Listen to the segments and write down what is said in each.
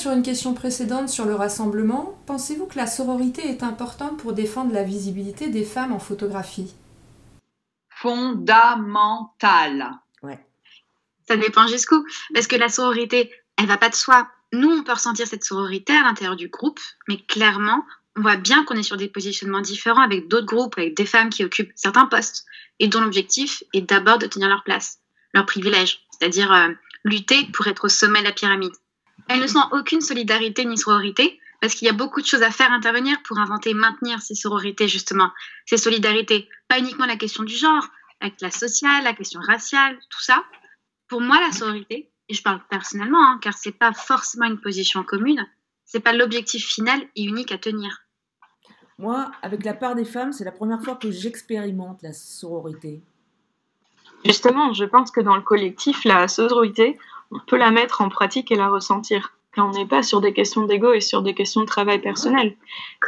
sur une question précédente sur le rassemblement, pensez-vous que la sororité est importante pour défendre la visibilité des femmes en photographie? Fondamentale. Ouais. Ça dépend jusqu'où. Parce que la sororité, elle va pas de soi. Nous, on peut ressentir cette sororité à l'intérieur du groupe, mais clairement, on voit bien qu'on est sur des positionnements différents avec d'autres groupes, avec des femmes qui occupent certains postes et dont l'objectif est d'abord de tenir leur place, leur privilège, c'est-à-dire euh, lutter pour être au sommet de la pyramide. Elles ne sont aucune solidarité ni sororité parce qu'il y a beaucoup de choses à faire intervenir pour inventer et maintenir ces sororités, justement, ces solidarités. Pas uniquement la question du genre, la classe sociale, la question raciale, tout ça. Pour moi, la sororité, et je parle personnellement, hein, car c'est pas forcément une position commune, c'est pas l'objectif final et unique à tenir. Moi, avec la part des femmes, c'est la première fois que j'expérimente la sororité. Justement, je pense que dans le collectif, la sororité, on peut la mettre en pratique et la ressentir. Quand on n'est pas sur des questions d'ego et sur des questions de travail personnel.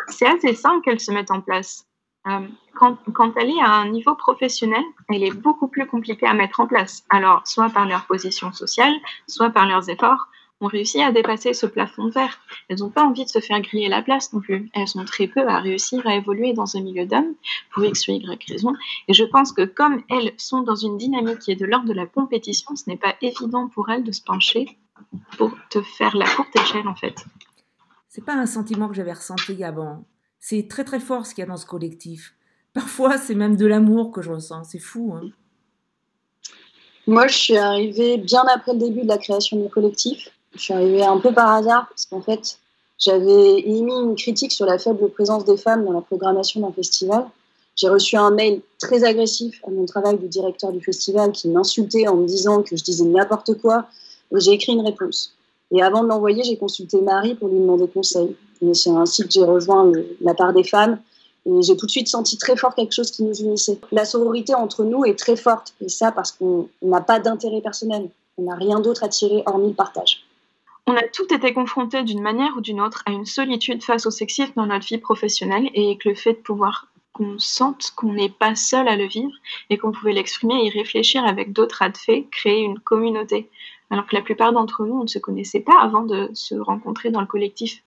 C'est assez simple qu'elle se mette en place. Euh, quand, quand, elle est à un niveau professionnel, elle est beaucoup plus compliquée à mettre en place. Alors, soit par leur position sociale, soit par leurs efforts, ont réussi à dépasser ce plafond de verre. Elles n'ont pas envie de se faire griller la place non plus. Elles sont très peu à réussir à évoluer dans un milieu d'hommes pour X ou Y raison. Et je pense que comme elles sont dans une dynamique qui est de l'ordre de la compétition, ce n'est pas évident pour elles de se pencher pour te faire la courte échelle en fait. C'est pas un sentiment que j'avais ressenti avant. C'est très très fort ce qu'il y a dans ce collectif. Parfois, c'est même de l'amour que je ressens. C'est fou. Hein Moi, je suis arrivée bien après le début de la création du collectif. Je suis arrivée un peu par hasard parce qu'en fait, j'avais émis une critique sur la faible présence des femmes dans la programmation d'un festival. J'ai reçu un mail très agressif à mon travail du directeur du festival qui m'insultait en me disant que je disais n'importe quoi. J'ai écrit une réponse. Et avant de l'envoyer, j'ai consulté Marie pour lui demander conseil. Et c'est ainsi que j'ai rejoint la part des femmes. Et j'ai tout de suite senti très fort quelque chose qui nous unissait. La sororité entre nous est très forte. Et ça parce qu'on n'a pas d'intérêt personnel. On n'a rien d'autre à tirer hormis le partage. On a tout été confrontés d'une manière ou d'une autre à une solitude face au sexisme dans notre vie professionnelle et que le fait de pouvoir qu'on sente qu'on n'est pas seul à le vivre et qu'on pouvait l'exprimer et y réfléchir avec d'autres à de fait, créer une communauté. Alors que la plupart d'entre nous, on ne se connaissait pas avant de se rencontrer dans le collectif.